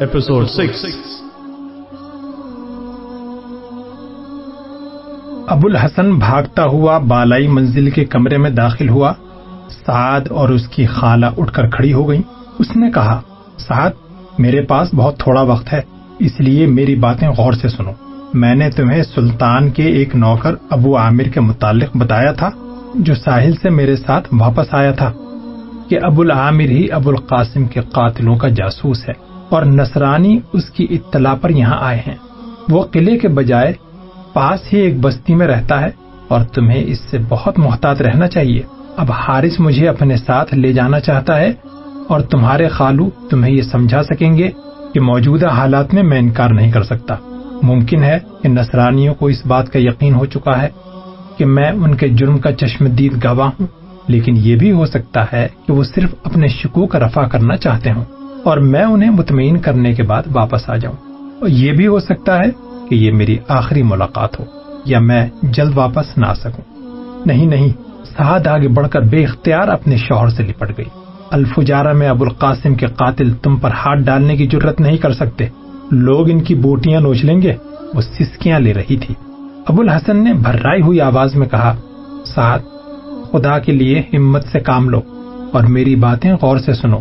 Episode 6 ابو الحسن بھاگتا ہوا بالائی منزل کے کمرے میں داخل ہوا۔ سعد اور اس کی خالہ اٹھ کر کھڑی ہو گئی اس نے کہا، سعد، میرے پاس بہت تھوڑا وقت ہے، اس لیے میری باتیں غور سے سنو۔ میں نے تمہیں سلطان کے ایک نوکر ابو عامر کے متعلق بتایا تھا، جو ساحل سے میرے ساتھ واپس آیا تھا، کہ ابو العامر ہی ابو القاسم کے قاتلوں کا جاسوس ہے۔ اور نصرانی اس کی اطلاع پر یہاں آئے ہیں۔ وہ قلعے کے بجائے پاس ہی ایک بستی میں رہتا ہے اور تمہیں اس سے بہت محتاط رہنا چاہیے۔ اب حارث مجھے اپنے ساتھ لے جانا چاہتا ہے اور تمہارے خالو تمہیں یہ سمجھا سکیں گے کہ موجودہ حالات میں میں انکار نہیں کر سکتا۔ ممکن ہے کہ نصرانیوں کو اس بات کا یقین ہو چکا ہے کہ میں ان کے جرم کا چشم دید گواہ ہوں، لیکن یہ بھی ہو سکتا ہے کہ وہ صرف اپنے شکو کا رفع کرنا چاہتے ہوں۔ اور میں انہیں مطمئن کرنے کے بعد واپس آ جاؤں۔ اور یہ بھی ہو سکتا ہے کہ یہ میری آخری ملاقات ہو، یا میں جلد واپس نہ آ سکوں۔ نہیں نہیں، سعد آگے بڑھ کر بے اختیار اپنے شوہر سے لپٹ گئی۔ الفجارہ میں ابو القاسم کے قاتل تم پر ہاتھ ڈالنے کی ضرورت نہیں کر سکتے۔ لوگ ان کی بوٹیاں نوچ لیں گے، وہ سسکیاں لے رہی تھی۔ ابو الحسن نے بھرائی ہوئی آواز میں کہا، سعد، خدا کے لیے ہمت سے کام لو اور میری باتیں غور سے سنو۔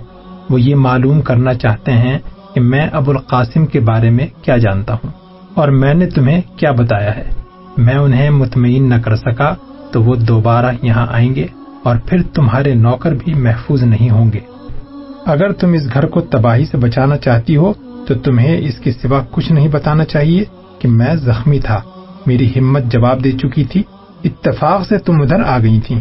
وہ یہ معلوم کرنا چاہتے ہیں کہ میں ابو القاسم کے بارے میں کیا جانتا ہوں اور میں نے تمہیں کیا بتایا ہے۔ میں انہیں مطمئن نہ کر سکا تو وہ دوبارہ یہاں آئیں گے اور پھر تمہارے نوکر بھی محفوظ نہیں ہوں گے۔ اگر تم اس گھر کو تباہی سے بچانا چاہتی ہو تو تمہیں اس کے سوا کچھ نہیں بتانا چاہیے کہ میں زخمی تھا۔ میری ہمت جواب دے چکی تھی۔ اتفاق سے تم ادھر آ گئی تھی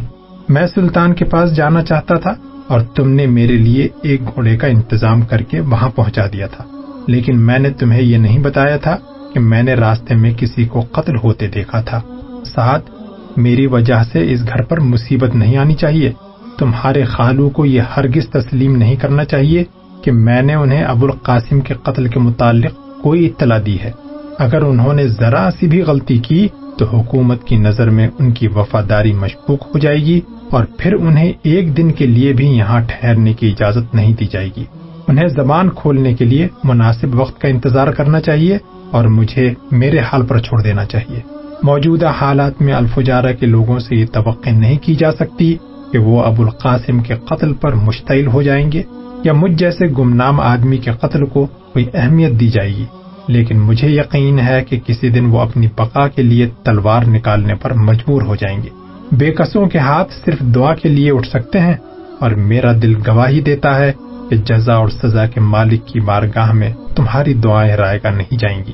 میں سلطان کے پاس جانا چاہتا تھا اور تم نے میرے لیے ایک گھوڑے کا انتظام کر کے وہاں پہنچا دیا تھا۔ لیکن میں نے تمہیں یہ نہیں بتایا تھا کہ میں نے راستے میں کسی کو قتل ہوتے دیکھا تھا۔ ساتھ، میری وجہ سے اس گھر پر مصیبت نہیں آنی چاہیے۔ تمہارے خالو کو یہ ہرگز تسلیم نہیں کرنا چاہیے کہ میں نے انہیں ابو القاسم کے قتل کے متعلق کوئی اطلاع دی ہے۔ اگر انہوں نے ذرا سی بھی غلطی کی، تو حکومت کی نظر میں ان کی وفاداری مشکوک ہو جائے گی۔ اور پھر انہیں ایک دن کے لیے بھی یہاں ٹھہرنے کی اجازت نہیں دی جائے گی۔ انہیں زبان کھولنے کے لیے مناسب وقت کا انتظار کرنا چاہیے اور مجھے میرے حال پر چھوڑ دینا چاہیے۔ موجودہ حالات میں الفجارہ کے لوگوں سے یہ توقع نہیں کی جا سکتی کہ وہ ابو القاسم کے قتل پر مشتعل ہو جائیں گے یا مجھ جیسے گمنام آدمی کے قتل کو کوئی اہمیت دی جائے گی۔ لیکن مجھے یقین ہے کہ کسی دن وہ اپنی بقا کے لیے تلوار نکالنے پر مجبور ہو جائیں گے۔ بے قصوں کے ہاتھ صرف دعا کے لیے اٹھ سکتے ہیں اور میرا دل گواہی دیتا ہے کہ جزا اور سزا کے مالک کی بارگاہ میں تمہاری دعائیں رائے گا نہیں جائیں گی۔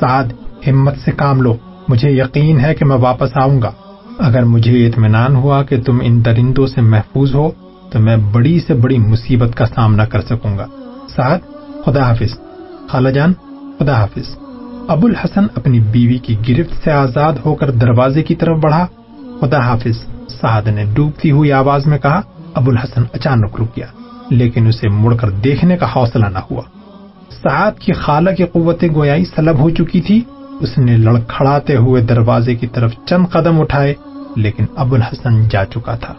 سعد، ہمت سے کام لو۔ مجھے یقین ہے کہ میں واپس آؤں گا۔ اگر مجھے اطمینان ہوا کہ تم ان درندوں سے محفوظ ہو، تو میں بڑی سے بڑی مصیبت کا سامنا کر سکوں گا۔ سعد، خدا حافظ۔ خالہ جان، خدا حافظ۔ ابو الحسن اپنی بیوی کی گرفت سے آزاد ہو کر دروازے کی طرف بڑھا۔ خدا حافظ، سعد نے ڈوبتی ہوئی آواز میں کہا ابو الحسن اچانک رک گیا، لیکن اسے مڑ کر دیکھنے کا حوصلہ نہ ہوا۔ سعد کی خالہ کی قوت گویائی سلب ہو چکی تھی۔ اس نے لڑکھڑاتے ہوئے دروازے کی طرف چند قدم اٹھائے، لیکن ابو الحسن جا چکا تھا۔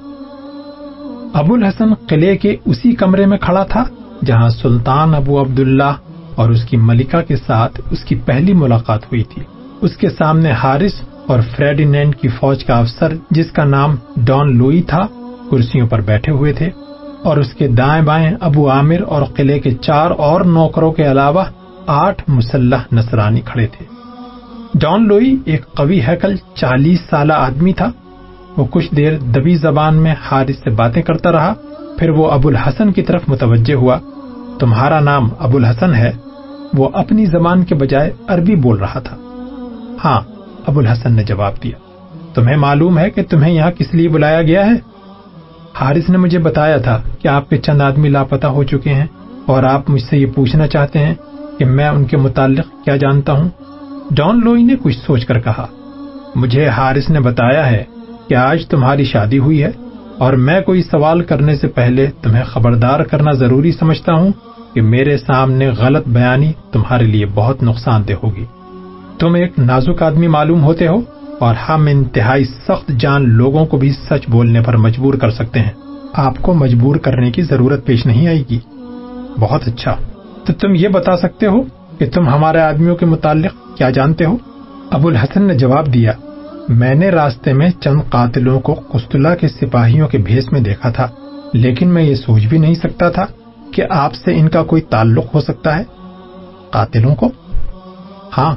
ابو الحسن قلعے کے اسی کمرے میں کھڑا تھا، جہاں سلطان ابو عبداللہ اور اس کی ملکہ کے ساتھ اس کی پہلی ملاقات ہوئی تھی۔ اس کے سامنے ہارس اور فریڈینینڈ کی فوج کا افسر جس کا نام ڈان لوئی تھا، کرسیوں پر بیٹھے ہوئے تھے اور اس کے دائیں بائیں ابو عامر اور قلعے کے چار اور نوکروں کے علاوہ آٹھ مسلح نصرانی کھڑے تھے۔ ڈان لوئی ایک قوی حیکل چالیس سالہ آدمی تھا۔ وہ کچھ دیر دبی زبان میں حارث سے باتیں کرتا رہا، پھر وہ ابو الحسن کی طرف متوجہ ہوا۔ تمہارا نام ابو الحسن ہے، وہ اپنی زبان کے بجائے عربی بول رہا تھا۔ ہاں ابو الحسن نے جواب دیا، تمہیں معلوم ہے کہ تمہیں یہاں کس لیے بلایا گیا ہے؟ حارث نے مجھے بتایا تھا کہ آپ کے چند آدمی لاپتہ ہو چکے ہیں اور آپ مجھ سے یہ پوچھنا چاہتے ہیں کہ میں ان کے متعلق کیا جانتا ہوں۔ ڈان لوئی نے کچھ سوچ کر کہا۔ مجھے حارث نے بتایا ہے کہ آج تمہاری شادی ہوئی ہے اور میں کوئی سوال کرنے سے پہلے تمہیں خبردار کرنا ضروری سمجھتا ہوں کہ میرے سامنے غلط بیانی تمہارے لیے بہت نقصان دہ ہوگی۔ تم ایک نازک آدمی معلوم ہوتے ہو اور ہم انتہائی سخت جان لوگوں کو بھی سچ بولنے پر مجبور کر سکتے ہیں۔ آپ کو مجبور کرنے کی ضرورت پیش نہیں آئے گی۔ بہت اچھا۔ تو تم یہ بتا سکتے ہو کہ تم ہمارے آدمیوں کے متعلق کیا جانتے ہو؟ ابو الحسن نے جواب دیا، میں نے راستے میں چند قاتلوں کو قسطلہ کے سپاہیوں کے بھیس میں دیکھا تھا، لیکن میں یہ سوچ بھی نہیں سکتا تھا کہ آپ سے ان کا کوئی تعلق ہو سکتا ہے۔ قاتلوں کو؟ ہاں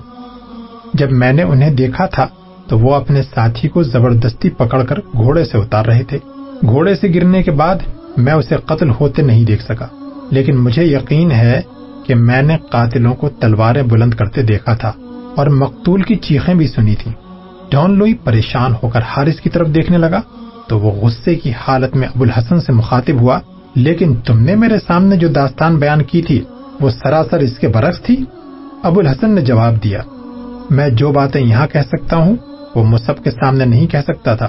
جب میں نے انہیں دیکھا تھا، تو وہ اپنے ساتھی کو زبردستی پکڑ کر گھوڑے سے اتار رہے تھے۔ گھوڑے سے گرنے کے بعد میں اسے قتل ہوتے نہیں دیکھ سکا۔ لیکن مجھے یقین ہے کہ میں نے قاتلوں کو تلواریں بلند کرتے دیکھا تھا اور مقتول کی چیخیں بھی سنی تھی ڈان لوئی پریشان ہو کر حارث کی طرف دیکھنے لگا، تو وہ غصے کی حالت میں ابو الحسن سے مخاطب ہوا۔ لیکن تم نے میرے سامنے جو داستان بیان کی تھی، وہ سراسر اس کے برعکس تھی۔ ابو الحسن نے جواب دیا میں جو باتیں یہاں کہہ سکتا ہوں، وہ مصحف کے سامنے نہیں کہہ سکتا تھا۔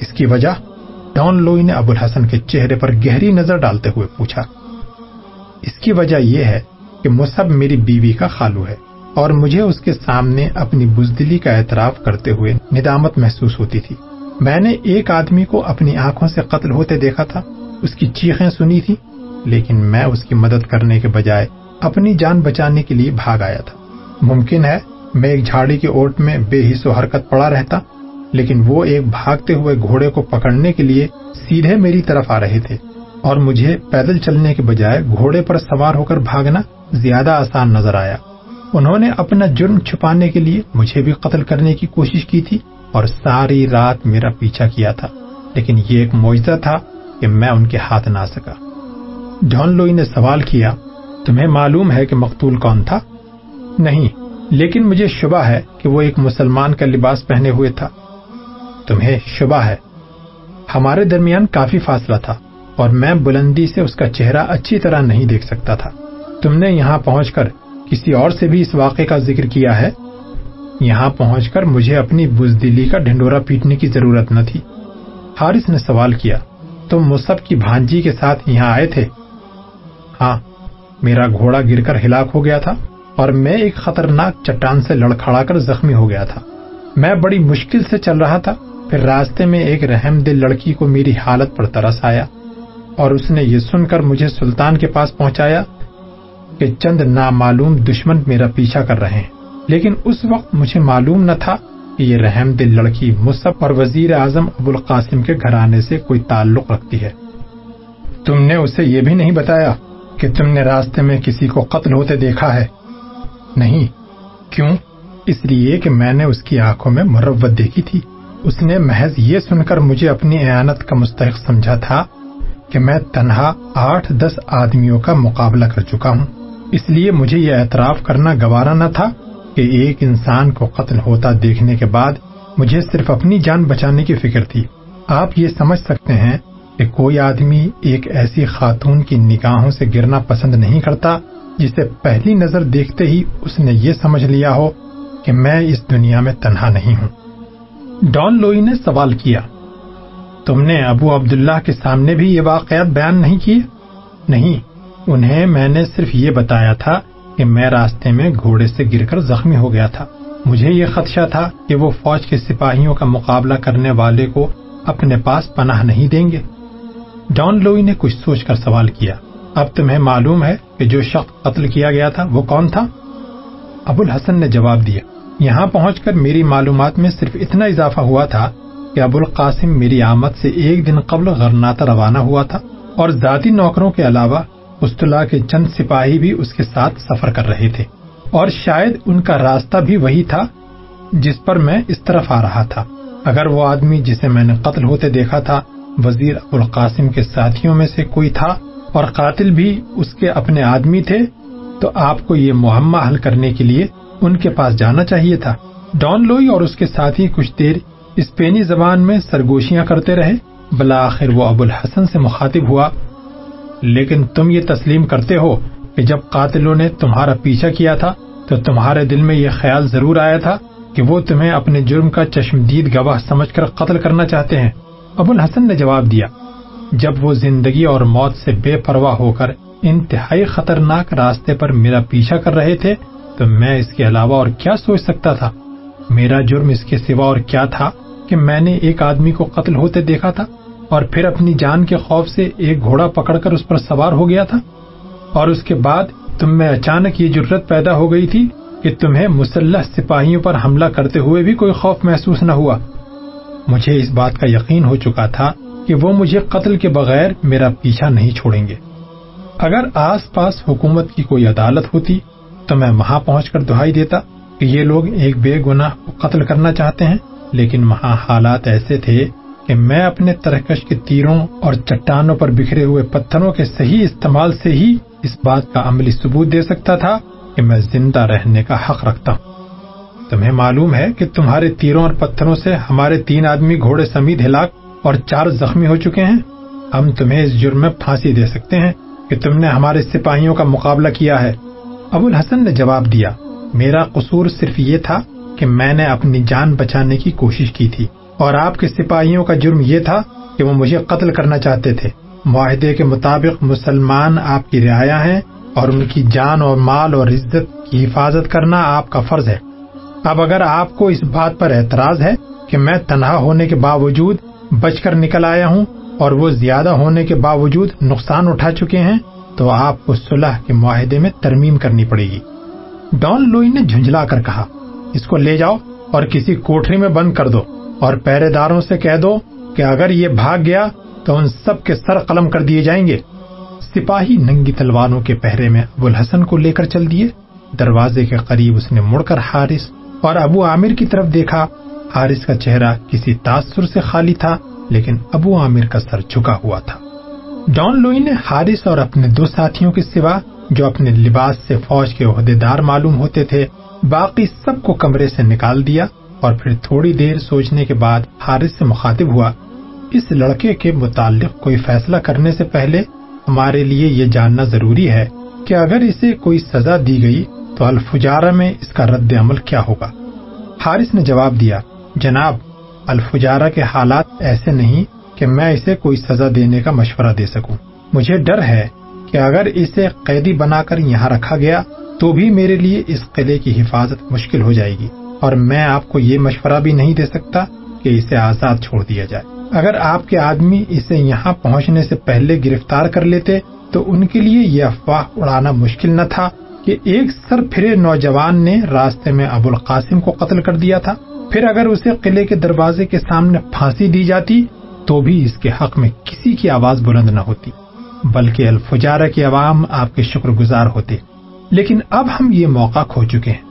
اس کی وجہ ڈان لوئی نے ابو الحسن کے چہرے پر گہری نظر ڈالتے ہوئے پوچھا۔ اس کی وجہ یہ ہے کہ مصحف میری بیوی کا خالو ہے اور مجھے اس کے سامنے اپنی بزدلی کا اعتراف کرتے ہوئے ندامت محسوس ہوتی تھی۔ میں نے ایک آدمی کو اپنی آنکھوں سے قتل ہوتے دیکھا تھا۔ اس کی چیخیں سنی تھی لیکن میں اس کی مدد کرنے کے بجائے اپنی جان بچانے کے لیے بھاگ آیا تھا۔ ممکن ہے میں ایک جھاڑی کے اوٹ میں بے حص و حرکت پڑا رہتا، لیکن وہ ایک بھاگتے ہوئے گھوڑے کو پکڑنے کے لیے سیدھے میری طرف آ رہے تھے اور مجھے پیدل چلنے کے بجائے گھوڑے پر سوار ہو کر بھاگنا زیادہ آسان نظر آیا۔ انہوں نے اپنا جرم چھپانے کے لیے مجھے بھی قتل کرنے کی کوشش کی تھی اور ساری رات میرا پیچھا کیا تھا، لیکن یہ ایک معجزہ تھا کہ میں ان کے ہاتھ نہ سکا۔ جان لوئی نے سوال کیا، تمہیں معلوم ہے کہ مقتول کون تھا؟ نہیں لیکن مجھے شبہ ہے کہ وہ ایک مسلمان کا لباس پہنے ہوئے تھا۔ تمہیں شبہ ہے۔ ہمارے درمیان کافی فاصلہ تھا اور میں بلندی سے اس کا چہرہ اچھی طرح نہیں دیکھ سکتا تھا۔ تم نے یہاں پہنچ کر کسی اور سے بھی اس واقعے کا ذکر کیا ہے؟ یہاں پہنچ کر مجھے اپنی بزدلی کا ڈھنڈورا پیٹنے کی ضرورت نہ تھی۔ حارث نے سوال کیا، تم مصحف کی بھانجی کے ساتھ یہاں آئے تھے؟ ہاں میرا گھوڑا گر کر ہلاک ہو گیا تھا۔ اور میں ایک خطرناک چٹان سے لڑکھڑا کر زخمی ہو گیا تھا۔ میں بڑی مشکل سے چل رہا تھا، پھر راستے میں ایک رحم دل لڑکی کو میری حالت پر ترس آیا اور اس نے یہ سن کر مجھے سلطان کے پاس پہنچایا کہ چند نامعلوم دشمن میرا پیچھا کر رہے ہیں۔ لیکن اس وقت مجھے معلوم نہ تھا کہ یہ رحم دل لڑکی مصحف اور وزیر اعظم ابو القاسم کے گھرانے سے کوئی تعلق رکھتی ہے۔ تم نے اسے یہ بھی نہیں بتایا کہ تم نے راستے میں کسی کو قتل ہوتے دیکھا ہے۔ نہیں۔ کیوں؟ اس لیے کہ میں نے اس کی آنکھوں میں مروت دیکھی تھی۔ اس نے محض یہ سن کر مجھے اپنی اعانت کا مستحق سمجھا تھا کہ میں تنہا آٹھ دس آدمیوں کا مقابلہ کر چکا ہوں۔ اس لیے مجھے یہ اعتراف کرنا گوارا نہ تھا کہ ایک انسان کو قتل ہوتا دیکھنے کے بعد مجھے صرف اپنی جان بچانے کی فکر تھی۔ آپ یہ سمجھ سکتے ہیں کہ کوئی آدمی ایک ایسی خاتون کی نگاہوں سے گرنا پسند نہیں کرتا جسے پہلی نظر دیکھتے ہی اس نے یہ سمجھ لیا ہو کہ میں اس دنیا میں تنہا نہیں ہوں۔ ڈان لوئی نے سوال کیا، تم نے ابو عبداللہ کے سامنے بھی یہ واقعات بیان نہیں کیے؟ نہیں، انہیں میں نے صرف یہ بتایا تھا کہ میں راستے میں گھوڑے سے گر کر زخمی ہو گیا تھا۔ مجھے یہ خدشہ تھا کہ وہ فوج کے سپاہیوں کا مقابلہ کرنے والے کو اپنے پاس پناہ نہیں دیں گے۔ ڈان لوئی نے کچھ سوچ کر سوال کیا، اب تمہیں معلوم ہے کہ جو شخص قتل کیا گیا تھا وہ کون تھا؟ ابو الحسن نے جواب دیا، یہاں پہنچ کر میری معلومات میں صرف اتنا اضافہ ہوا تھا کہ ابو القاسم میری آمد سے ایک دن قبل غرناتا روانہ ہوا تھا اور ذاتی نوکروں کے علاوہ استلا کے چند سپاہی بھی اس کے ساتھ سفر کر رہے تھے۔ اور شاید ان کا راستہ بھی وہی تھا جس پر میں اس طرف آ رہا تھا۔ اگر وہ آدمی جسے میں نے قتل ہوتے دیکھا تھا، وزیر ابو القاسم کے ساتھیوں میں سے کوئی تھا اور قاتل بھی اس کے اپنے آدمی تھے، تو آپ کو یہ معمہ حل کرنے کے لیے ان کے پاس جانا چاہیے تھا۔ ڈان لوئی اور اس کے ساتھی کچھ دیر اسپینی زبان میں سرگوشیاں کرتے رہے۔ بلاخر وہ ابو الحسن سے مخاطب ہوا، لیکن تم یہ تسلیم کرتے ہو کہ جب قاتلوں نے تمہارا پیچھا کیا تھا، تو تمہارے دل میں یہ خیال ضرور آیا تھا کہ وہ تمہیں اپنے جرم کا چشمدید گواہ سمجھ کر قتل کرنا چاہتے ہیں۔ ابو الحسن نے جواب دیا جب وہ زندگی اور موت سے بے پرواہ ہو کر انتہائی خطرناک راستے پر میرا پیچھا کر رہے تھے، تو میں اس کے علاوہ اور کیا سوچ سکتا تھا؟ میرا جرم اس کے سوا اور کیا تھا کہ میں نے ایک آدمی کو قتل ہوتے دیکھا تھا اور پھر اپنی جان کے خوف سے ایک گھوڑا پکڑ کر اس پر سوار ہو گیا تھا؟ اور اس کے بعد تم میں اچانک یہ جرت پیدا ہو گئی تھی کہ تمہیں مسلح سپاہیوں پر حملہ کرتے ہوئے بھی کوئی خوف محسوس نہ ہوا۔ مجھے اس بات کا یقین ہو چکا تھا کہ وہ مجھے قتل کے بغیر میرا پیچھا نہیں چھوڑیں گے۔ اگر آس پاس حکومت کی کوئی عدالت ہوتی تو میں وہاں پہنچ کر دہائی دیتا کہ یہ لوگ ایک بے گناہ کو قتل کرنا چاہتے ہیں، لیکن وہاں حالات ایسے تھے کہ میں اپنے ترکش کے تیروں اور چٹانوں پر بکھرے ہوئے پتھروں کے صحیح استعمال سے ہی اس بات کا عملی ثبوت دے سکتا تھا کہ میں زندہ رہنے کا حق رکھتا ہوں۔ تمہیں معلوم ہے کہ تمہارے تیروں اور پتھروں سے ہمارے تین آدمی گھوڑے سمیت ہلاک اور چار زخمی ہو چکے ہیں۔ ہم تمہیں اس جرم میں پھانسی دے سکتے ہیں کہ تم نے ہمارے سپاہیوں کا مقابلہ کیا ہے۔ ابو الحسن نے جواب دیا، میرا قصور صرف یہ تھا کہ میں نے اپنی جان بچانے کی کوشش کی تھی اور آپ کے سپاہیوں کا جرم یہ تھا کہ وہ مجھے قتل کرنا چاہتے تھے۔ معاہدے کے مطابق مسلمان آپ کی رعایا ہیں اور ان کی جان اور مال اور عزت کی حفاظت کرنا آپ کا فرض ہے۔ اب اگر آپ کو اس بات پر اعتراض ہے کہ میں تنہا ہونے کے باوجود بچ کر نکل آیا ہوں اور وہ زیادہ ہونے کے باوجود نقصان اٹھا چکے ہیں، تو آپ کو صلح کے معاہدے میں ترمیم کرنی پڑے گی۔ ڈان لوئی نے جھنجلا کر کہا، اس کو لے جاؤ اور کسی کوٹری میں بند کر دو اور پہرے داروں سے کہہ دو کہ اگر یہ بھاگ گیا تو ان سب کے سر قلم کر دیے جائیں گے۔ سپاہی ننگی تلواروں کے پہرے میں ابو الحسن کو لے کر چل دیے۔ دروازے کے قریب اس نے مڑ کر حارث اور ابو عامر کی طرف دیکھا۔ حارث کا چہرہ کسی تاثر سے خالی تھا، لیکن ابو عامر کا سر جھکا ہوا تھا۔ ڈان لوئی نے حارث اور اپنے دو ساتھیوں کے سوا، جو اپنے لباس سے فوج کے عہدے دار معلوم ہوتے تھے، باقی سب کو کمرے سے نکال دیا اور پھر تھوڑی دیر سوچنے کے بعد حارث سے مخاطب ہوا۔ اس لڑکے کے متعلق کوئی فیصلہ کرنے سے پہلے ہمارے لیے یہ جاننا ضروری ہے کہ اگر اسے کوئی سزا دی گئی تو الفجارہ میں اس کا رد عمل کیا ہوگا۔ حارث نے جواب دیا جناب، الفجارہ کے حالات ایسے نہیں کہ میں اسے کوئی سزا دینے کا مشورہ دے سکوں۔ مجھے ڈر ہے کہ اگر اسے قیدی بنا کر یہاں رکھا گیا تو بھی میرے لیے اس قلعے کی حفاظت مشکل ہو جائے گی اور میں آپ کو یہ مشورہ بھی نہیں دے سکتا کہ اسے آزاد چھوڑ دیا جائے۔ اگر آپ کے آدمی اسے یہاں پہنچنے سے پہلے گرفتار کر لیتے تو ان کے لیے یہ افواہ اڑانا مشکل نہ تھا کہ ایک سر پھرے نوجوان نے راستے میں ابو القاسم کو قتل کر دیا تھا۔ پھر اگر اسے قلعے کے دروازے کے سامنے پھانسی دی جاتی، تو بھی اس کے حق میں کسی کی آواز بلند نہ ہوتی۔ بلکہ الفجارہ کے عوام آپ کے شکر گزار ہوتے۔ لیکن اب ہم یہ موقع کھو چکے ہیں۔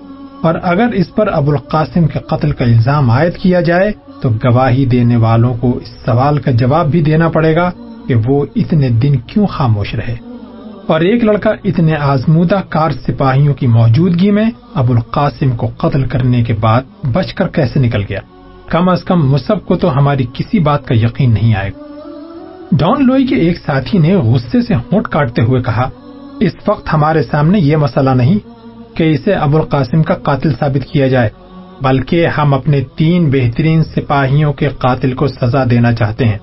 اور اگر اس پر ابو القاسم کے قتل کا الزام عائد کیا جائے، تو گواہی دینے والوں کو اس سوال کا جواب بھی دینا پڑے گا کہ وہ اتنے دن کیوں خاموش رہے۔ اور ایک لڑکا اتنے آزمودہ کار سپاہیوں کی موجودگی میں ابو القاسم کو قتل کرنے کے بعد بچ کر کیسے نکل گیا؟ کم از کم مصب کو تو ہماری کسی بات کا یقین نہیں آئے گا۔ ڈان لوئی کے ایک ساتھی نے غصے سے ہونٹ کاٹتے ہوئے کہا، اس وقت ہمارے سامنے یہ مسئلہ نہیں کہ اسے ابو القاسم کا قاتل ثابت کیا جائے، بلکہ ہم اپنے تین بہترین سپاہیوں کے قاتل کو سزا دینا چاہتے ہیں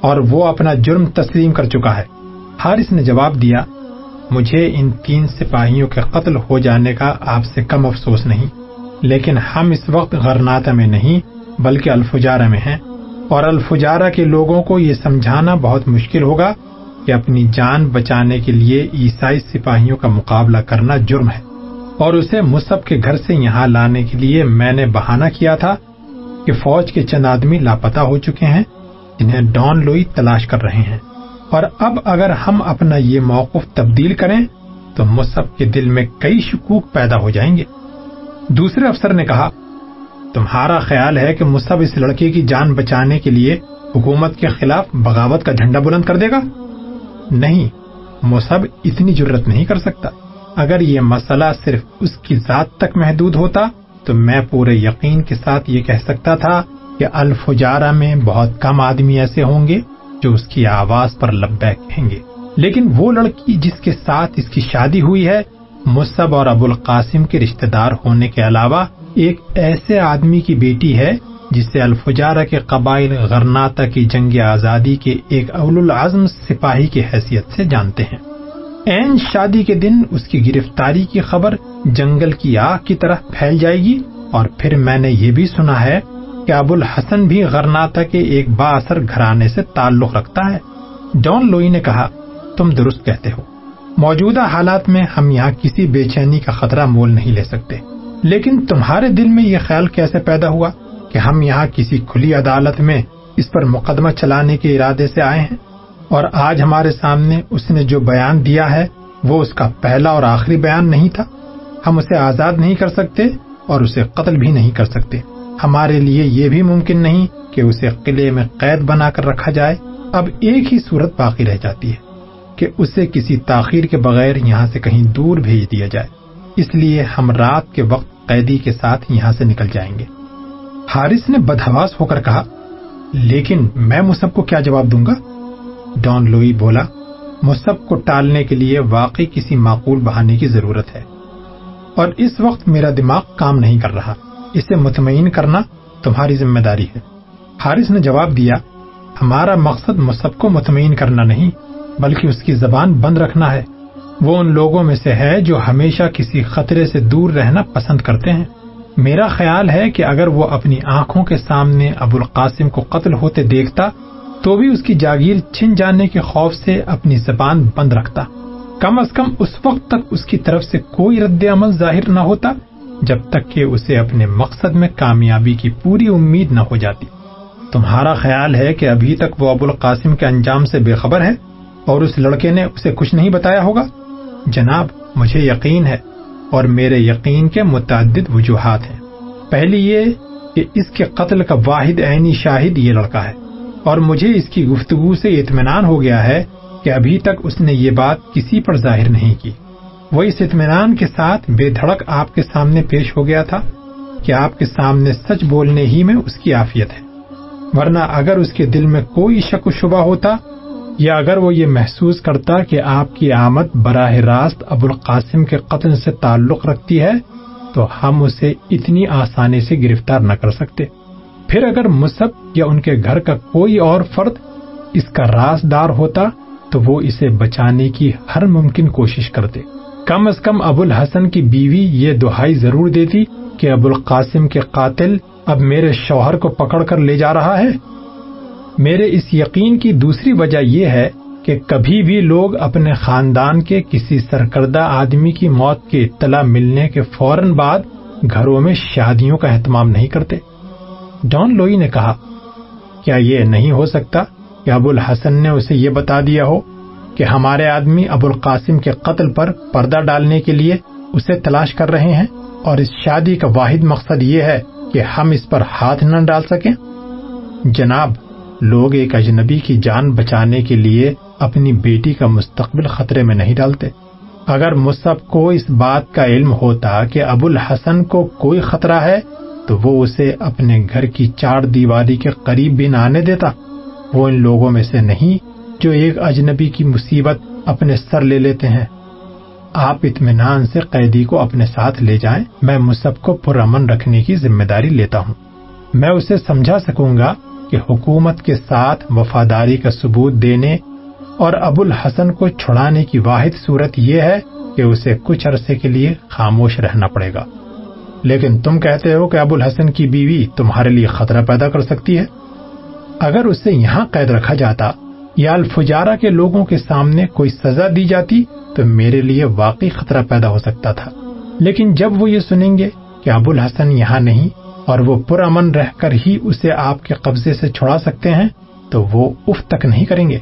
اور وہ اپنا جرم تسلیم کر چکا ہے۔ حارث نے جواب دیا مجھے ان تین سپاہیوں کے قتل ہو جانے کا آپ سے کم افسوس نہیں۔ لیکن ہم اس وقت غرناتا میں نہیں، بلکہ الفجارہ میں ہیں۔ اور الفجارہ کے لوگوں کو یہ سمجھانا بہت مشکل ہوگا کہ اپنی جان بچانے کے لیے عیسائی سپاہیوں کا مقابلہ کرنا جرم ہے۔ اور اسے مصب کے گھر سے یہاں لانے کے لیے میں نے بہانہ کیا تھا کہ فوج کے چند آدمی لاپتہ ہو چکے ہیں جنہیں ڈان لوئی تلاش کر رہے ہیں۔ اور اب اگر ہم اپنا یہ موقف تبدیل کریں تو مصحف کے دل میں کئی شکوک پیدا ہو جائیں گے۔ دوسرے افسر نے کہا، تمہارا خیال ہے کہ مصحف اس لڑکے کی جان بچانے کے لیے حکومت کے خلاف بغاوت کا جھنڈا بلند کر دے گا؟ نہیں مصحف اتنی ضرورت نہیں کر سکتا۔ اگر یہ مسئلہ صرف اس کی ذات تک محدود ہوتا تو میں پورے یقین کے ساتھ یہ کہہ سکتا تھا کہ الفجارہ میں بہت کم آدمی ایسے ہوں گے۔ جو اس کی آواز پر لبیک کہیں گے۔ لیکن وہ لڑکی جس کے ساتھ اس کی شادی ہوئی ہے مصب اور ابو القاسم کے رشتہ دار ہونے کے علاوہ ایک ایسے آدمی کی بیٹی ہے جسے الفجارہ کے قبائل غرناتا کی جنگ آزادی کے ایک اول العزم سپاہی کی حیثیت سے جانتے ہیں۔ این شادی کے دن اس کی گرفتاری کی خبر جنگل کی آگ کی طرح پھیل جائے گی اور پھر میں نے یہ بھی سنا ہے کہ ابو الحسن بھی غرناتا کے ایک با اثر گھرانے سے تعلق رکھتا ہے۔ ڈان لوئی نے کہا، تم درست کہتے ہو۔ موجودہ حالات میں ہم یہاں کسی بے چینی کا خطرہ مول نہیں لے سکتے۔ لیکن تمہارے دل میں یہ خیال کیسے پیدا ہوا کہ ہم یہاں کسی کھلی عدالت میں اس پر مقدمہ چلانے کے ارادے سے آئے ہیں؟ اور آج ہمارے سامنے اس نے جو بیان دیا ہے، وہ اس کا پہلا اور آخری بیان نہیں تھا۔ ہم اسے آزاد نہیں کر سکتے اور اسے قتل بھی نہیں کر سکتے۔ ہمارے لیے یہ بھی ممکن نہیں کہ اسے قلعے میں قید بنا کر رکھا جائے۔ اب ایک ہی صورت باقی رہ جاتی ہے کہ اسے کسی تاخیر کے بغیر یہاں سے کہیں دور بھیج دیا جائے۔ اس لیے ہم رات کے وقت قیدی کے ساتھ یہاں سے نکل جائیں گے۔ حارث نے بدہواس ہو کر کہا، لیکن میں مصب کو کیا جواب دوں گا؟ ڈان لوئی بولا مصب کو ٹالنے کے لیے واقعی کسی معقول بہانے کی ضرورت ہے اور اس وقت میرا دماغ کام نہیں کر رہا۔ اسے مطمئن کرنا تمہاری ذمہ داری ہے۔ حارث نے جواب دیا، ہمارا مقصد مصب کو مطمئن کرنا نہیں، بلکہ اس کی زبان بند رکھنا ہے۔ وہ ان لوگوں میں سے ہے جو ہمیشہ کسی خطرے سے دور رہنا پسند کرتے ہیں۔ میرا خیال ہے کہ اگر وہ اپنی آنکھوں کے سامنے ابو القاسم کو قتل ہوتے دیکھتا، تو بھی اس کی جاگیر چھن جانے کے خوف سے اپنی زبان بند رکھتا۔ کم از کم اس وقت تک اس کی طرف سے کوئی رد عمل ظاہر نہ ہوتا۔ جب تک کہ اسے اپنے مقصد میں کامیابی کی پوری امید نہ ہو جاتی۔ تمہارا خیال ہے کہ ابھی تک وہ ابو القاسم کے انجام سے بے خبر ہے اور اس لڑکے نے اسے کچھ نہیں بتایا ہوگا؟ جناب، مجھے یقین ہے اور میرے یقین کے متعدد وجوہات ہیں۔ پہلی یہ کہ اس کے قتل کا واحد عینی شاہد یہ لڑکا ہے اور مجھے اس کی گفتگو سے اطمینان ہو گیا ہے کہ ابھی تک اس نے یہ بات کسی پر ظاہر نہیں کی۔ وہ اس اطمینان کے ساتھ بے دھڑک آپ کے سامنے پیش ہو گیا تھا کہ آپ کے سامنے سچ بولنے ہی میں اس کی آفیت ہے۔ ورنہ اگر اس کے دل میں کوئی شک و شبہ ہوتا یا اگر وہ یہ محسوس کرتا کہ آپ کی آمد براہ راست ابو القاسم کے قتل سے تعلق رکھتی ہے، تو ہم اسے اتنی آسانی سے گرفتار نہ کر سکتے۔ پھر اگر مصب یا ان کے گھر کا کوئی اور فرد اس کا رازدار ہوتا تو وہ اسے بچانے کی ہر ممکن کوشش کرتے۔ کم از کم ابو الحسن کی بیوی یہ دہائی ضرور دیتی کہ ابو القاسم کے قاتل اب میرے شوہر کو پکڑ کر لے جا رہا ہے۔ میرے اس یقین کی دوسری وجہ یہ ہے کہ کبھی بھی لوگ اپنے خاندان کے کسی سرکردہ آدمی کی موت کی اطلاع ملنے کے فوراً بعد گھروں میں شادیوں کا اہتمام نہیں کرتے۔ ڈان لوئی نے کہا، کیا یہ نہیں ہو سکتا کہ ابو الحسن نے اسے یہ بتا دیا ہو کہ ہمارے آدمی ابو القاسم کے قتل پر پردہ ڈالنے کے لیے اسے تلاش کر رہے ہیں اور اس شادی کا واحد مقصد یہ ہے کہ ہم اس پر ہاتھ نہ ڈال سکیں۔ جناب، لوگ ایک اجنبی کی جان بچانے کے لیے اپنی بیٹی کا مستقبل خطرے میں نہیں ڈالتے۔ اگر مصحف کو اس بات کا علم ہوتا کہ ابو الحسن کو کوئی خطرہ ہے، تو وہ اسے اپنے گھر کی چار دیواری کے قریب بھی نہ آنے دیتا۔ وہ ان لوگوں میں سے نہیں جو ایک اجنبی کی مصیبت اپنے سر لے لیتے ہیں۔ آپ اطمینان سے قیدی کو اپنے ساتھ لے جائیں، میں مصحف کو پرامن رکھنے کی ذمہ داری لیتا ہوں۔ میں اسے سمجھا سکوں گا کہ حکومت کے ساتھ وفاداری کا ثبوت دینے اور ابو الحسن کو چھڑانے کی واحد صورت یہ ہے کہ اسے کچھ عرصے کے لیے خاموش رہنا پڑے گا۔ لیکن تم کہتے ہو کہ ابو الحسن کی بیوی تمہارے لیے خطرہ پیدا کر سکتی ہے۔ اگر اسے یہاں قید رکھا جاتا یا الفجارہ کے لوگوں کے سامنے کوئی سزا دی جاتی تو میرے لیے واقعی خطرہ پیدا ہو سکتا تھا۔ لیکن جب وہ یہ سنیں گے کہ ابو الحسن یہاں نہیں اور وہ پرامن رہ کر ہی اسے آپ کے قبضے سے چھڑا سکتے ہیں، تو وہ اف تک نہیں کریں گے۔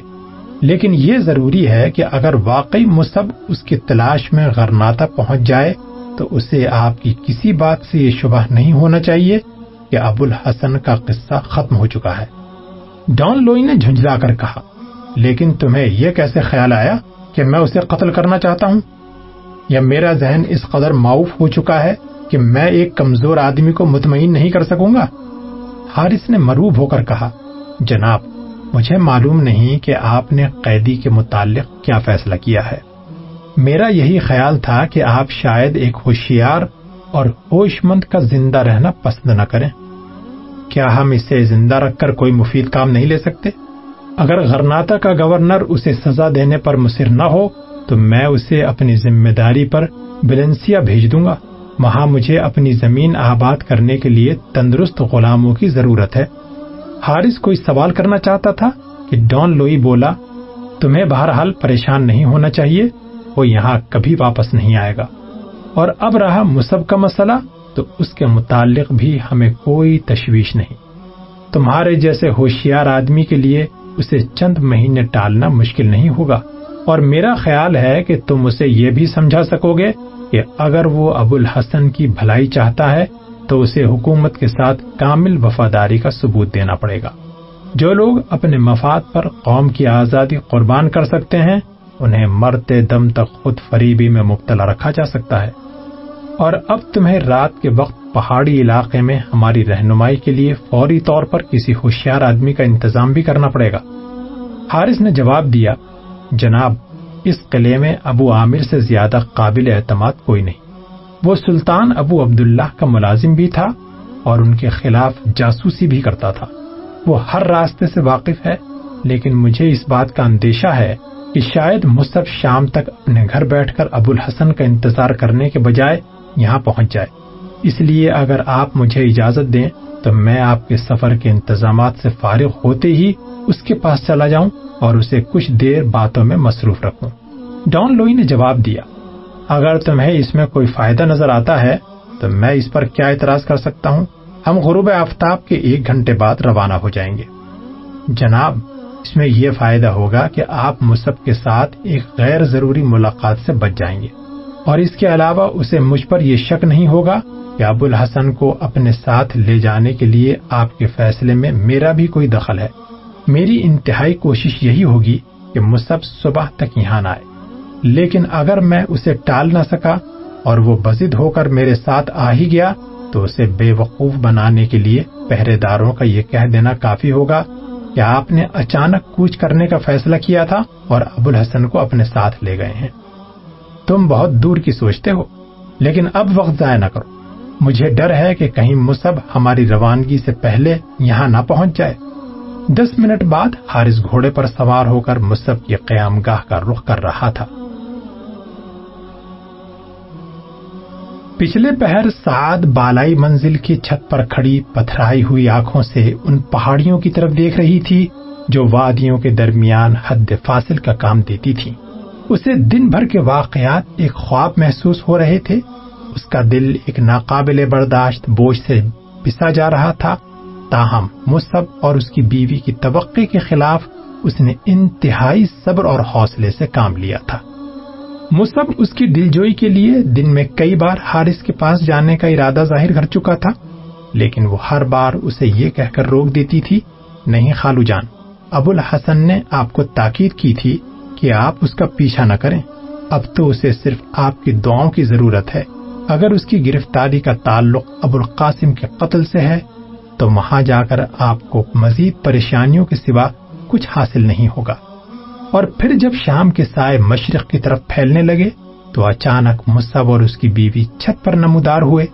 لیکن یہ ضروری ہے کہ اگر واقعی مصب اس کی تلاش میں غرناتا پہنچ جائے، تو اسے آپ کی کسی بات سے یہ شبہ نہیں ہونا چاہیے کہ ابو الحسن کا قصہ ختم ہو چکا ہے۔ ڈان لوئی نے جھنجلا کر کہا لیکن تمہیں یہ کیسے خیال آیا کہ میں اسے قتل کرنا چاہتا ہوں؟ یا میرا ذہن اس قدر معاف ہو چکا ہے کہ میں ایک کمزور آدمی کو مطمئن نہیں کر سکوں گا؟ حارث نے مروب ہو کر کہا، جناب، مجھے معلوم نہیں کہ آپ نے قیدی کے متعلق کیا فیصلہ کیا ہے۔ میرا یہی خیال تھا کہ آپ شاید ایک ہوشیار اور ہوش مند کا زندہ رہنا پسند نہ کریں۔ کیا ہم اسے زندہ رکھ کر کوئی مفید کام نہیں لے سکتے؟ اگر غرناتا کا گورنر اسے سزا دینے پر مصر نہ ہو، تو میں اسے اپنی ذمہ داری پر بلنسیا بھیج دوں گا۔ وہاں مجھے اپنی زمین آباد کرنے کے لیے تندرست غلاموں کی ضرورت ہے۔ حارث کوئی سوال کرنا چاہتا تھا کہ ڈان لوئی بولا، تمہیں بہرحال پریشان نہیں ہونا چاہیے، وہ یہاں کبھی واپس نہیں آئے گا۔ اور اب رہا مصب کا مسئلہ، تو اس کے متعلق بھی ہمیں کوئی تشویش نہیں۔ تمہارے جیسے ہوشیار آدمی کے لیے اسے چند مہینے ٹالنا مشکل نہیں ہوگا۔ اور میرا خیال ہے کہ تم اسے یہ بھی سمجھا سکو گے کہ اگر وہ ابو الحسن کی بھلائی چاہتا ہے، تو اسے حکومت کے ساتھ کامل وفاداری کا ثبوت دینا پڑے گا۔ جو لوگ اپنے مفاد پر قوم کی آزادی قربان کر سکتے ہیں، انہیں مرتے دم تک خود فریبی میں مبتلا رکھا جا سکتا ہے۔ اور اب تمہیں رات کے وقت پہاڑی علاقے میں ہماری رہنمائی کے لیے فوری طور پر کسی ہوشیار آدمی کا انتظام بھی کرنا پڑے گا۔ حارث نے جواب دیا، جناب، اس قلعے میں ابو عامر سے زیادہ قابل اعتماد کوئی نہیں۔ وہ سلطان ابو عبداللہ کا ملازم بھی تھا اور ان کے خلاف جاسوسی بھی کرتا تھا۔ وہ ہر راستے سے واقف ہے، لیکن مجھے اس بات کا اندیشہ ہے کہ شاید مصحف شام تک اپنے گھر بیٹھ کر ابو الحسن کا انتظار کرنے کے بجائے یہاں پہنچ جائے۔ اس لیے اگر آپ مجھے اجازت دیں تو میں آپ کے سفر کے انتظامات سے فارغ ہوتے ہی اس کے پاس چلا جاؤں اور اسے کچھ دیر باتوں میں مصروف رکھوں۔ ڈان لوئی نے جواب دیا، اگر تمہیں اس میں کوئی فائدہ نظر آتا ہے تو میں اس پر کیا اعتراض کر سکتا ہوں؟ ہم غروب آفتاب کے ایک گھنٹے بعد روانہ ہو جائیں گے۔ جناب، اس میں یہ فائدہ ہوگا کہ آپ مصحف کے ساتھ ایک غیر ضروری ملاقات سے بچ جائیں گے۔ اور اس کے علاوہ اسے مجھ پر یہ شک نہیں ہوگا کہ ابو الحسن کو اپنے ساتھ لے جانے کے لیے آپ کے فیصلے میں میرا بھی کوئی دخل ہے۔ میری انتہائی کوشش یہی ہوگی کہ مصحف صبح تک یہاں نہ آئے۔ لیکن اگر میں اسے ٹال نہ سکا اور وہ بزد ہو کر میرے ساتھ آ ہی گیا تو اسے بے وقوف بنانے کے لیے پہرے داروں کا یہ کہہ دینا کافی ہوگا کہ آپ نے اچانک کوچ کرنے کا فیصلہ کیا تھا اور ابو الحسن کو اپنے ساتھ لے گئے ہیں۔ تم بہت دور کی سوچتے ہو، لیکن اب وقت ضائع نہ کرو۔ مجھے ڈر ہے کہ کہیں مصب ہماری روانگی سے پہلے یہاں نہ پہنچ جائے۔ دس منٹ بعد حارث گھوڑے پر سوار ہو کر مصب کی قیام گاہ کا رخ کر رہا تھا۔ پچھلے پہر سعد بالائی منزل کی چھت پر کھڑی پتھرائی ہوئی آنکھوں سے ان پہاڑیوں کی طرف دیکھ رہی تھی جو وادیوں کے درمیان حد فاصل کا کام دیتی تھی اسے دن بھر کے واقعات ایک خواب محسوس ہو رہے تھے۔ اس کا دل ایک ناقابل برداشت بوجھ سے پسا جا رہا تھا، تاہم مصب اور اس کی بیوی کی توقع کے خلاف اس نے انتہائی صبر اور حوصلے سے کام لیا تھا۔ مصب اس کی دل جوئی کے لیے دن میں کئی بار حارث کے پاس جانے کا ارادہ ظاہر کر چکا تھا، لیکن وہ ہر بار اسے یہ کہہ کر روک دیتی تھی، نہیں خالو جان، ابو الحسن نے آپ کو تاکید کی تھی کہ آپ اس کا پیچھا نہ کریں۔ اب تو اسے صرف آپ کی دعاؤں کی ضرورت ہے۔ اگر اس کی گرفتاری کا تعلق ابو القاسم کے قتل سے ہے، تو وہاں جا کر آپ کو مزید پریشانیوں کے سوا کچھ حاصل نہیں ہوگا۔ اور پھر جب شام کے سائے مشرق کی طرف پھیلنے لگے، تو اچانک مصب اور اس کی بیوی چھت پر نمودار ہوئے۔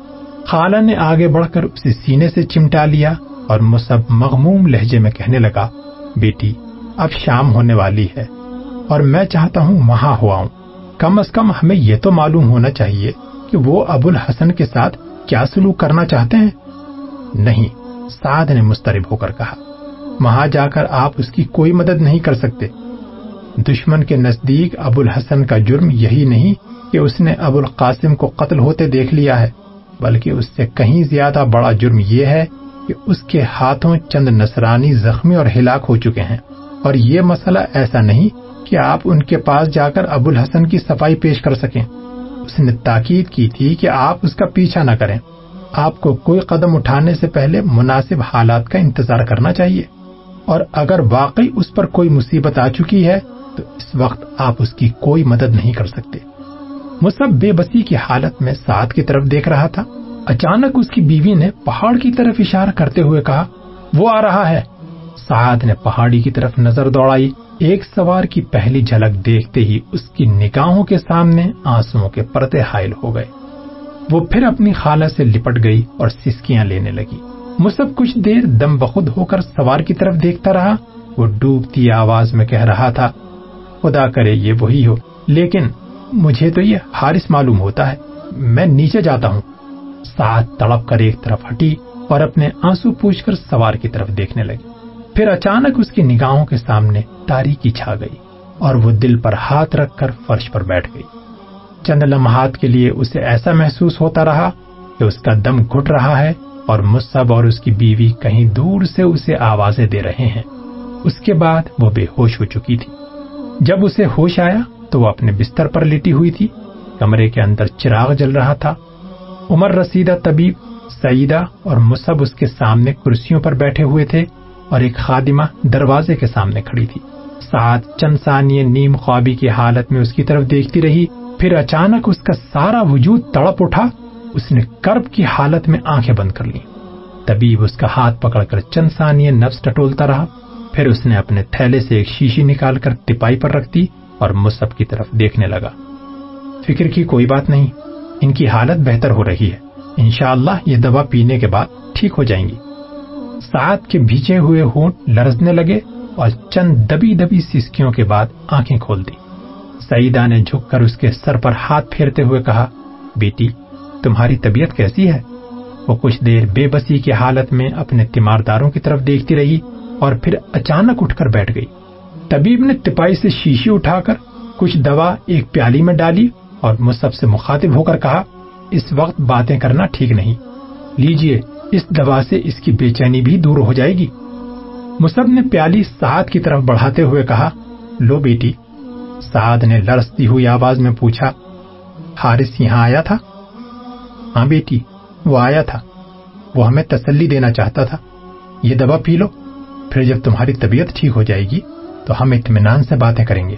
خالہ نے آگے بڑھ کر اسے سینے سے چمٹا لیا اور مصب مغموم لہجے میں کہنے لگا، بیٹی، اب شام ہونے والی ہے اور میں چاہتا ہوں وہاں ہوا ہوں۔ کم از کم ہمیں یہ تو معلوم ہونا چاہیے۔ کہ وہ ابو الحسن کے ساتھ کیا سلوک کرنا چاہتے ہیں؟ نہیں، سعد نے مسترب ہو کر کہا، وہاں جا کر آپ اس کی کوئی مدد نہیں کر سکتے۔ دشمن کے نزدیک ابو الحسن کا جرم یہی نہیں کہ اس نے ابو القاسم کو قتل ہوتے دیکھ لیا ہے، بلکہ اس سے کہیں زیادہ بڑا جرم یہ ہے کہ اس کے ہاتھوں چند نصرانی زخمی اور ہلاک ہو چکے ہیں۔ اور یہ مسئلہ ایسا نہیں کہ آپ ان کے پاس جا کر ابو الحسن کی صفائی پیش کر سکیں۔ اس نے تاکید کی تھی کہ آپ اس کا پیچھا نہ کریں۔ آپ کو کوئی قدم اٹھانے سے پہلے مناسب حالات کا انتظار کرنا چاہیے۔ اور اگر واقعی اس پر کوئی مصیبت آ چکی ہے، تو اس وقت آپ اس کی کوئی مدد نہیں کر سکتے۔ مصب بے بسی کی حالت میں ساتھ کی طرف دیکھ رہا تھا۔ اچانک اس کی بیوی نے پہاڑ کی طرف اشارہ کرتے ہوئے کہا، وہ آ رہا ہے۔ سعد نے پہاڑی کی طرف نظر دوڑائی۔ ایک سوار کی پہلی جھلک دیکھتے ہی اس کی نگاہوں کے سامنے آنسو کے پرتے حائل ہو گئے۔ وہ پھر اپنی خالہ سے لپٹ گئی اور سسکیاں لینے لگی۔ مصب کچھ دیر دم بخود ہو کر سوار کی طرف دیکھتا رہا۔ وہ ڈوبتی آواز میں کہہ رہا تھا، خدا کرے یہ وہی ہو، لیکن مجھے تو یہ حارث معلوم ہوتا ہے۔ میں نیچے جاتا ہوں۔ ساتھ تڑپ کر ایک طرف ہٹی اور اپنے آنسو پوچھ کر سوار کی طرف دیکھنے لگی۔ پھر اچانک اس کی نگاہوں کے سامنے تاریخی چھا گئی اور وہ دل پر ہاتھ رکھ کر فرش پر بیٹھ گئی۔ چند لمحات کے لیے اسے ایسا محسوس ہوتا رہا کہ اس کا دم گھٹ رہا ہے اور مصب اور اس کی بیوی کہیں دور سے اسے آوازیں دے رہے ہیں۔ اس کے بعد وہ بے ہوش ہو چکی تھی۔ جب اسے ہوش آیا تو وہ اپنے بستر پر لیٹی ہوئی تھی۔ کمرے کے اندر چراغ جل رہا تھا۔ عمر رسیدہ طبیب سعیدہ اور مصب اس کے سامنے کرسیوں پر بیٹھے ہوئے تھے۔ اور ایک خادمہ دروازے کے سامنے کھڑی تھی۔ ساتھ چند ثانیے نیم خوابی کی حالت میں اس کی طرف دیکھتی رہی، پھر اچانک اس کا سارا وجود تڑپ اٹھا۔ اس نے کرب کی حالت میں آنکھیں بند کر لی طبیب اس کا ہاتھ پکڑ کر چند ثانیے نفس ٹٹولتا رہا۔ پھر اس نے اپنے تھیلے سے ایک شیشی نکال کر تپائی پر رکھ دی اور مصب کی طرف دیکھنے لگا۔ فکر کی کوئی بات نہیں، ان کی حالت بہتر ہو رہی ہے۔ انشاءاللہ یہ دوا پینے کے بعد ٹھیک ہو جائیں گی۔ ساتھ کے بھیچے ہوئے ہونٹ لرزنے لگے اور چند دبی دبی سسکیوں کے بعد آنکھیں کھول دی سعیدہ نے جھک کر اس کے سر پر ہاتھ پھیرتے ہوئے کہا، بیٹی، تمہاری طبیعت کیسی ہے؟ وہ کچھ دیر بے بسی کی حالت میں اپنے تیمارداروں کی طرف دیکھتی رہی اور پھر اچانک اٹھ کر بیٹھ گئی۔ طبیب نے تپائی سے شیشی اٹھا کر کچھ دوا ایک پیالی میں ڈالی اور مصب سے مخاطب ہو کر کہا، اس وقت باتیں کرنا ٹھیک نہیں۔ لیجیے اس دوا سے اس کی بے چینی بھی دور ہو جائے گی۔ مصب نے پیالی سعد کی طرف بڑھاتے ہوئے کہا، لو بیٹی سعد نے لرستی ہوئی آواز میں پوچھا، حارث یہاں آیا تھا؟ ہاں بیٹی، وہ آیا تھا۔ وہ ہمیں تسلی دینا چاہتا تھا۔ یہ دوا پی لو، پھر جب تمہاری طبیعت ٹھیک ہو جائے گی تو ہم اطمینان سے باتیں کریں گے۔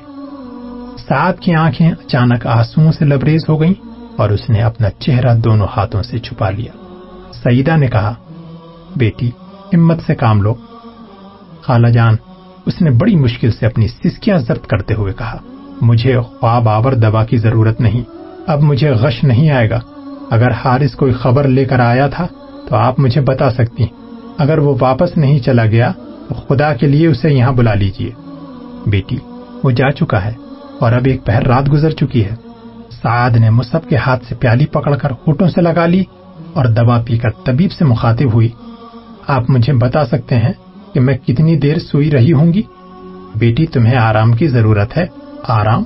سعد کی آنکھیں اچانک آنسو سے لبریز ہو گئیں اور اس نے اپنا چہرہ دونوں ہاتھوں سے چھپا لیا۔ سعیدہ نے کہا، بیٹی، ہمت سے کام لو۔ خالہ جان، اس نے بڑی مشکل سے اپنی سسکیاں زرد کرتے ہوئے کہا، مجھے خواب آور دوا کی ضرورت نہیں، اب مجھے غش نہیں آئے گا۔ اگر حارث کوئی خبر لے کر آیا تھا تو آپ مجھے بتا سکتی۔ اگر وہ واپس نہیں چلا گیا تو خدا کے لیے اسے یہاں بلا لیجیے بیٹی، وہ جا چکا ہے اور اب ایک پہر رات گزر چکی ہے۔ سعد نے مصب کے ہاتھ سے پیالی پکڑ کر ہوٹوں سے لگا لی۔ اور دوا پی کر طبیب سے مخاطب ہوئی۔ آپ مجھے بتا سکتے ہیں کہ میں کتنی دیر سوئی رہی ہوں گی؟ بیٹی، تمہیں آرام کی ضرورت ہے۔ آرام؟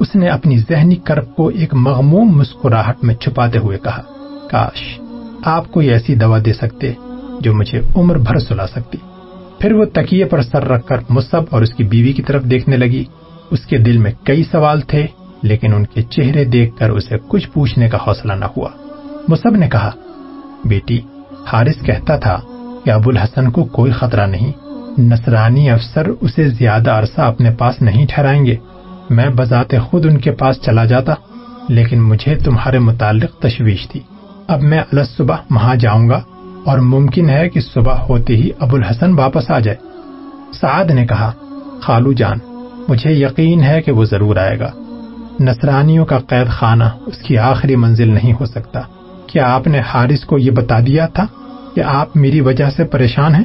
اس نے اپنی ذہنی کرب کو ایک مغموم مسکراہٹ میں چھپاتے ہوئے کہا، کاش آپ کوئی ایسی دوا دے سکتے جو مجھے عمر بھر سلا سکتی۔ پھر وہ تکیے پر سر رکھ کر مصب اور اس کی بیوی کی طرف دیکھنے لگی۔ اس کے دل میں کئی سوال تھے، لیکن ان کے چہرے دیکھ کر اسے کچھ پوچھنے کا حوصلہ نہ ہوا۔ مصب نے کہا بیٹی حارث کہتا تھا کہ ابو الحسن کو کوئی خطرہ نہیں، نصرانی افسر اسے زیادہ عرصہ اپنے پاس نہیں ٹھہرائیں گے۔ میں بذات خود ان کے پاس چلا جاتا، لیکن مجھے تمہارے متعلق تشویش تھی۔ اب میں الگ صبح وہاں جاؤں گا اور ممکن ہے کہ صبح ہوتے ہی ابو الحسن واپس آ جائے۔ سعد نے کہا، خالو جان، مجھے یقین ہے کہ وہ ضرور آئے گا۔ نصرانیوں کا قید خانہ اس کی آخری منزل نہیں ہو سکتا۔ کیا آپ نے حارث کو یہ بتا دیا تھا کہ آپ میری وجہ سے پریشان ہیں؟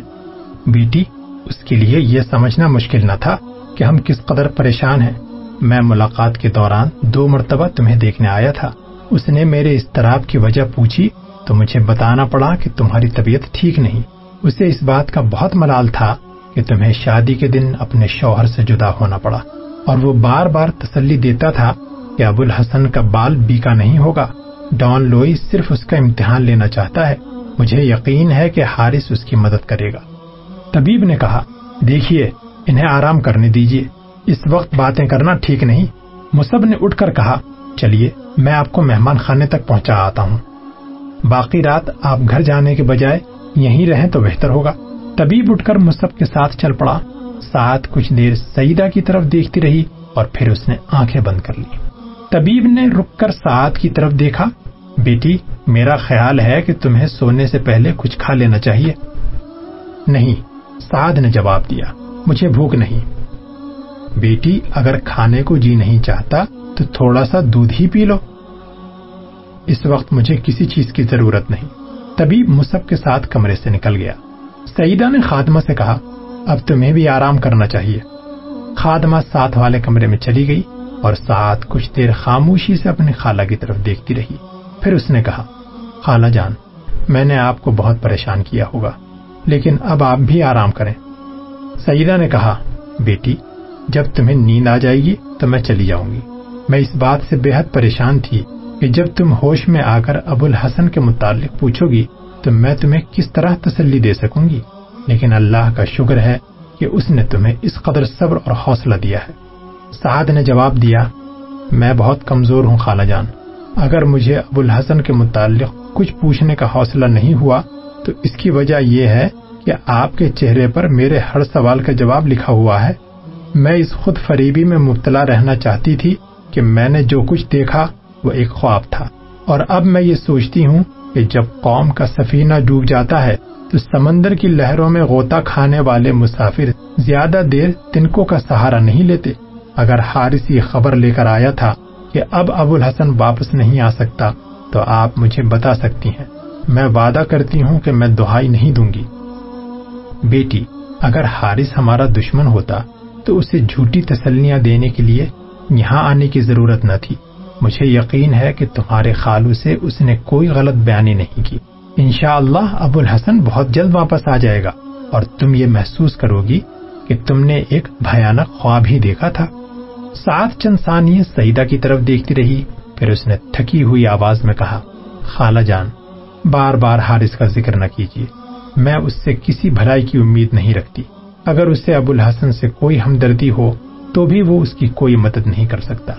بیٹی، اس کے لیے یہ سمجھنا مشکل نہ تھا کہ ہم کس قدر پریشان ہیں۔ میں ملاقات کے دوران دو مرتبہ تمہیں دیکھنے آیا تھا۔ اس نے میرے اضطراب کی وجہ پوچھی تو مجھے بتانا پڑا کہ تمہاری طبیعت ٹھیک نہیں۔ اسے اس بات کا بہت ملال تھا کہ تمہیں شادی کے دن اپنے شوہر سے جدا ہونا پڑا اور وہ بار بار تسلی دیتا تھا کہ ابو الحسن کا بال بیکا نہیں ہوگا۔ ڈان لوئی صرف اس کا امتحان لینا چاہتا ہے۔ مجھے یقین ہے کہ حارث اس کی مدد کرے گا۔ طبیب نے کہا، دیکھیے، انہیں آرام کرنے دیجیے۔ اس وقت باتیں کرنا ٹھیک نہیں۔ مصب نے اٹھ کر کہا، چلیے، میں آپ کو مہمان خانے تک پہنچا آتا ہوں۔ باقی رات آپ گھر جانے کے بجائے یہیں رہیں تو بہتر ہوگا۔ طبیب اٹھ کر مصب کے ساتھ چل پڑا۔ ساتھ کچھ دیر سعیدہ کی طرف دیکھتی رہی اور پھر اس نے آنکھیں بند کر لی طبیب نے رک کر سعد کی طرف دیکھا، بیٹی، میرا خیال ہے کہ تمہیں سونے سے پہلے کچھ کھا لینا چاہیے۔ نہیں، سعد نے جواب دیا، مجھے بھوک نہیں۔ بیٹی، اگر کھانے کو جی نہیں چاہتا تو تھوڑا سا دودھ ہی پی لو۔ اس وقت مجھے کسی چیز کی ضرورت نہیں۔ طبیب مصب کے ساتھ کمرے سے نکل گیا۔ سعیدہ نے خادمہ سے کہا، اب تمہیں بھی آرام کرنا چاہیے۔ خادمہ ساتھ والے کمرے میں چلی گئی۔ اور ساتھ کچھ دیر خاموشی سے اپنی خالہ کی طرف دیکھتی رہی۔ پھر اس نے کہا، خالہ جان، میں نے آپ کو بہت پریشان کیا ہوگا، لیکن اب آپ بھی آرام کریں۔ سعیدہ نے کہا، بیٹی، جب تمہیں نیند آ جائے گی تو میں چلی جاؤں گی۔ میں اس بات سے بے حد پریشان تھی کہ جب تم ہوش میں آ کر ابو الحسن کے متعلق پوچھو گی تو میں تمہیں کس طرح تسلی دے سکوں گی؟ لیکن اللہ کا شکر ہے کہ اس نے تمہیں اس قدر صبر اور حوصلہ دیا ہے۔ سعد نے جواب دیا، میں بہت کمزور ہوں خالہ جان۔ اگر مجھے ابو الحسن کے متعلق کچھ پوچھنے کا حوصلہ نہیں ہوا، تو اس کی وجہ یہ ہے کہ آپ کے چہرے پر میرے ہر سوال کا جواب لکھا ہوا ہے۔ میں اس خود فریبی میں مبتلا رہنا چاہتی تھی کہ میں نے جو کچھ دیکھا، وہ ایک خواب تھا۔ اور اب میں یہ سوچتی ہوں کہ جب قوم کا سفینہ ڈوب جاتا ہے، تو سمندر کی لہروں میں غوطہ کھانے والے مسافر زیادہ دیر تنکوں کا سہارا نہیں لیتے۔ اگر حارث یہ خبر لے کر آیا تھا کہ اب ابو الحسن واپس نہیں آ سکتا، تو آپ مجھے بتا سکتی ہیں۔ میں وعدہ کرتی ہوں کہ میں دہائی نہیں دوں گی۔ بیٹی، اگر حارث ہمارا دشمن ہوتا، تو اسے جھوٹی تسلیاں دینے کے لیے یہاں آنے کی ضرورت نہ تھی۔ مجھے یقین ہے کہ تمہارے خالو سے اس نے کوئی غلط بیانی نہیں کی۔ انشاءاللہ اللہ ابو الحسن بہت جلد واپس آ جائے گا اور تم یہ محسوس کرو گی کہ تم نے ایک بھیانک خواب ہی دیکھا تھا۔ سات چند ثانیے سعیدہ کی طرف دیکھتی رہی، پھر اس نے تھکی ہوئی آواز میں کہا، خالہ جان، بار بار حارث کا ذکر نہ کیجیے۔ میں اس سے کسی بھلائی کی امید نہیں رکھتی۔ اگر اسے ابو الحسن سے کوئی ہمدردی ہو، تو بھی وہ اس کی کوئی مدد نہیں کر سکتا۔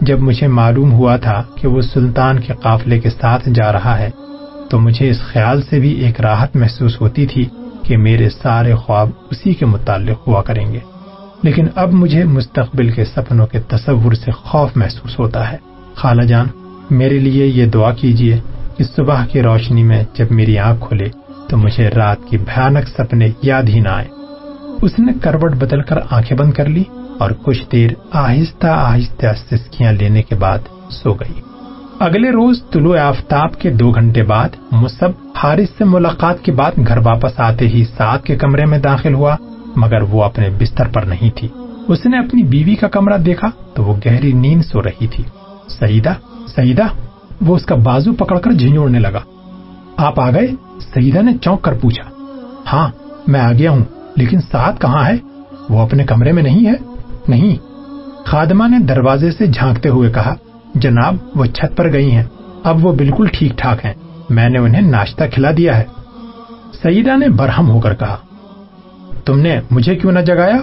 جب مجھے معلوم ہوا تھا کہ وہ سلطان کے قافلے کے ساتھ جا رہا ہے، تو مجھے اس خیال سے بھی ایک راحت محسوس ہوتی تھی کہ میرے سارے خواب اسی کے متعلق ہوا کریں گے۔ لیکن اب مجھے مستقبل کے سپنوں کے تصور سے خوف محسوس ہوتا ہے۔ خالہ جان، میرے لیے یہ دعا کیجیے کہ صبح کی روشنی میں جب میری آنکھ کھلے تو مجھے رات کی بھیانک سپنے یاد ہی نہ آئے۔ اس نے کروٹ بدل کر آنکھیں بند کر لی اور کچھ دیر آہستہ آہستہ سسکیاں لینے کے بعد سو گئی۔ اگلے روز طلوع آفتاب کے دو گھنٹے بعد مصب حارث سے ملاقات کے بعد گھر واپس آتے ہی ساتھ کے کمرے میں داخل ہوا۔ مگر وہ اپنے بستر پر نہیں تھی۔ اس نے اپنی بیوی کا کمرہ دیکھا تو وہ گہری نیند سو رہی تھی۔ سعیدہ سعیدہ، وہ اس کا بازو پکڑ کر جھنجھوڑنے لگا۔ آپ آ گئے؟ سعیدہ نے چونک کر پوچھا۔ ہاں میں آ گیا ہوں، لیکن ساتھ کہاں ہے؟ وہ اپنے کمرے میں نہیں ہے۔ نہیں۔ خادمہ نے دروازے سے جھانکتے ہوئے کہا، جناب، وہ چھت پر گئی ہیں۔ اب وہ بالکل ٹھیک ٹھاک ہیں۔ میں نے انہیں ناشتہ کھلا دیا ہے۔ سعیدہ نے برہم ہو کر کہا تم نے مجھے کیوں نہ جگایا؟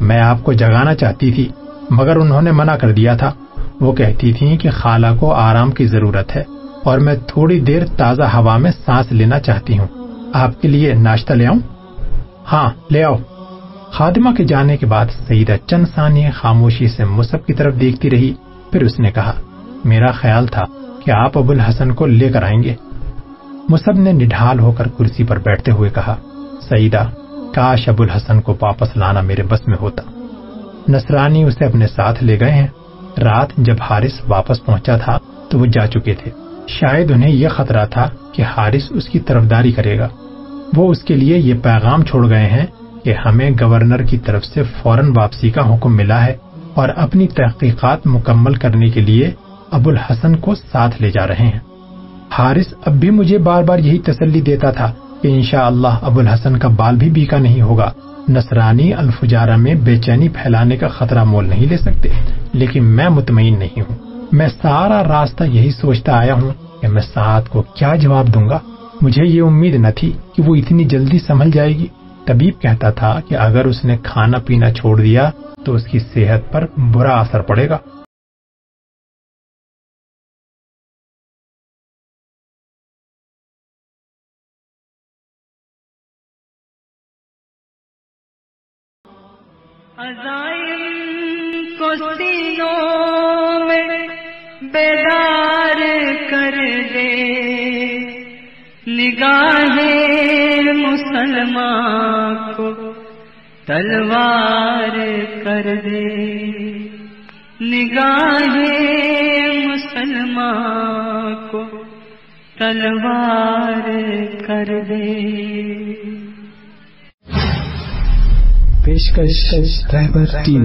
میں آپ کو جگانا چاہتی تھی، مگر انہوں نے منع کر دیا تھا۔ وہ کہتی تھی کہ خالہ کو آرام کی ضرورت ہے، اور میں تھوڑی دیر تازہ ہوا میں سانس لینا چاہتی ہوں۔ آپ کے لیے ناشتہ لے آؤں؟ ہاں لے آؤ۔ خادمہ کے جانے کے بعد سعیدہ چند ثانیے خاموشی سے مصب کی طرف دیکھتی رہی۔ پھر اس نے کہا، میرا خیال تھا کہ آپ ابو الحسن کو لے کر آئیں گے۔ مصب نے نڈھال ہو کر کرسی پر بیٹھتے ہوئے کہا سعیدہ کاش ابو الحسن کو واپس لانا میرے بس میں ہوتا۔ نصرانی اسے اپنے ساتھ لے گئے ہیں۔ رات جب حارث واپس پہنچا تھا تو وہ جا چکے تھے۔ شاید انہیں یہ خطرہ تھا کہ حارث اس کی طرفداری کرے گا۔ وہ اس کے لیے یہ پیغام چھوڑ گئے ہیں کہ ہمیں گورنر کی طرف سے فوراً واپسی کا حکم ملا ہے اور اپنی تحقیقات مکمل کرنے کے لیے ابو الحسن کو ساتھ لے جا رہے ہیں۔ حارث اب بھی مجھے بار بار یہی تسلی دیتا تھا کہ انشاءاللہ اللہ ابو الحسن کا بال بھی بیکا نہیں ہوگا۔ نصرانی الفجارہ میں بے چینی پھیلانے کا خطرہ مول نہیں لے سکتے۔ لیکن میں مطمئن نہیں ہوں۔ میں سارا راستہ یہی سوچتا آیا ہوں کہ میں ساتھ کو کیا جواب دوں گا۔ مجھے یہ امید نہ تھی کہ وہ اتنی جلدی سنبھل جائے گی۔ طبیب کہتا تھا کہ اگر اس نے کھانا پینا چھوڑ دیا تو اس کی صحت پر برا اثر پڑے گا۔ بیدار کر دے نگاہ مسلمان کو تلوار کر دے نگاہ مسلمان کو تلوار کر دے پیشکش رہبر ٹیم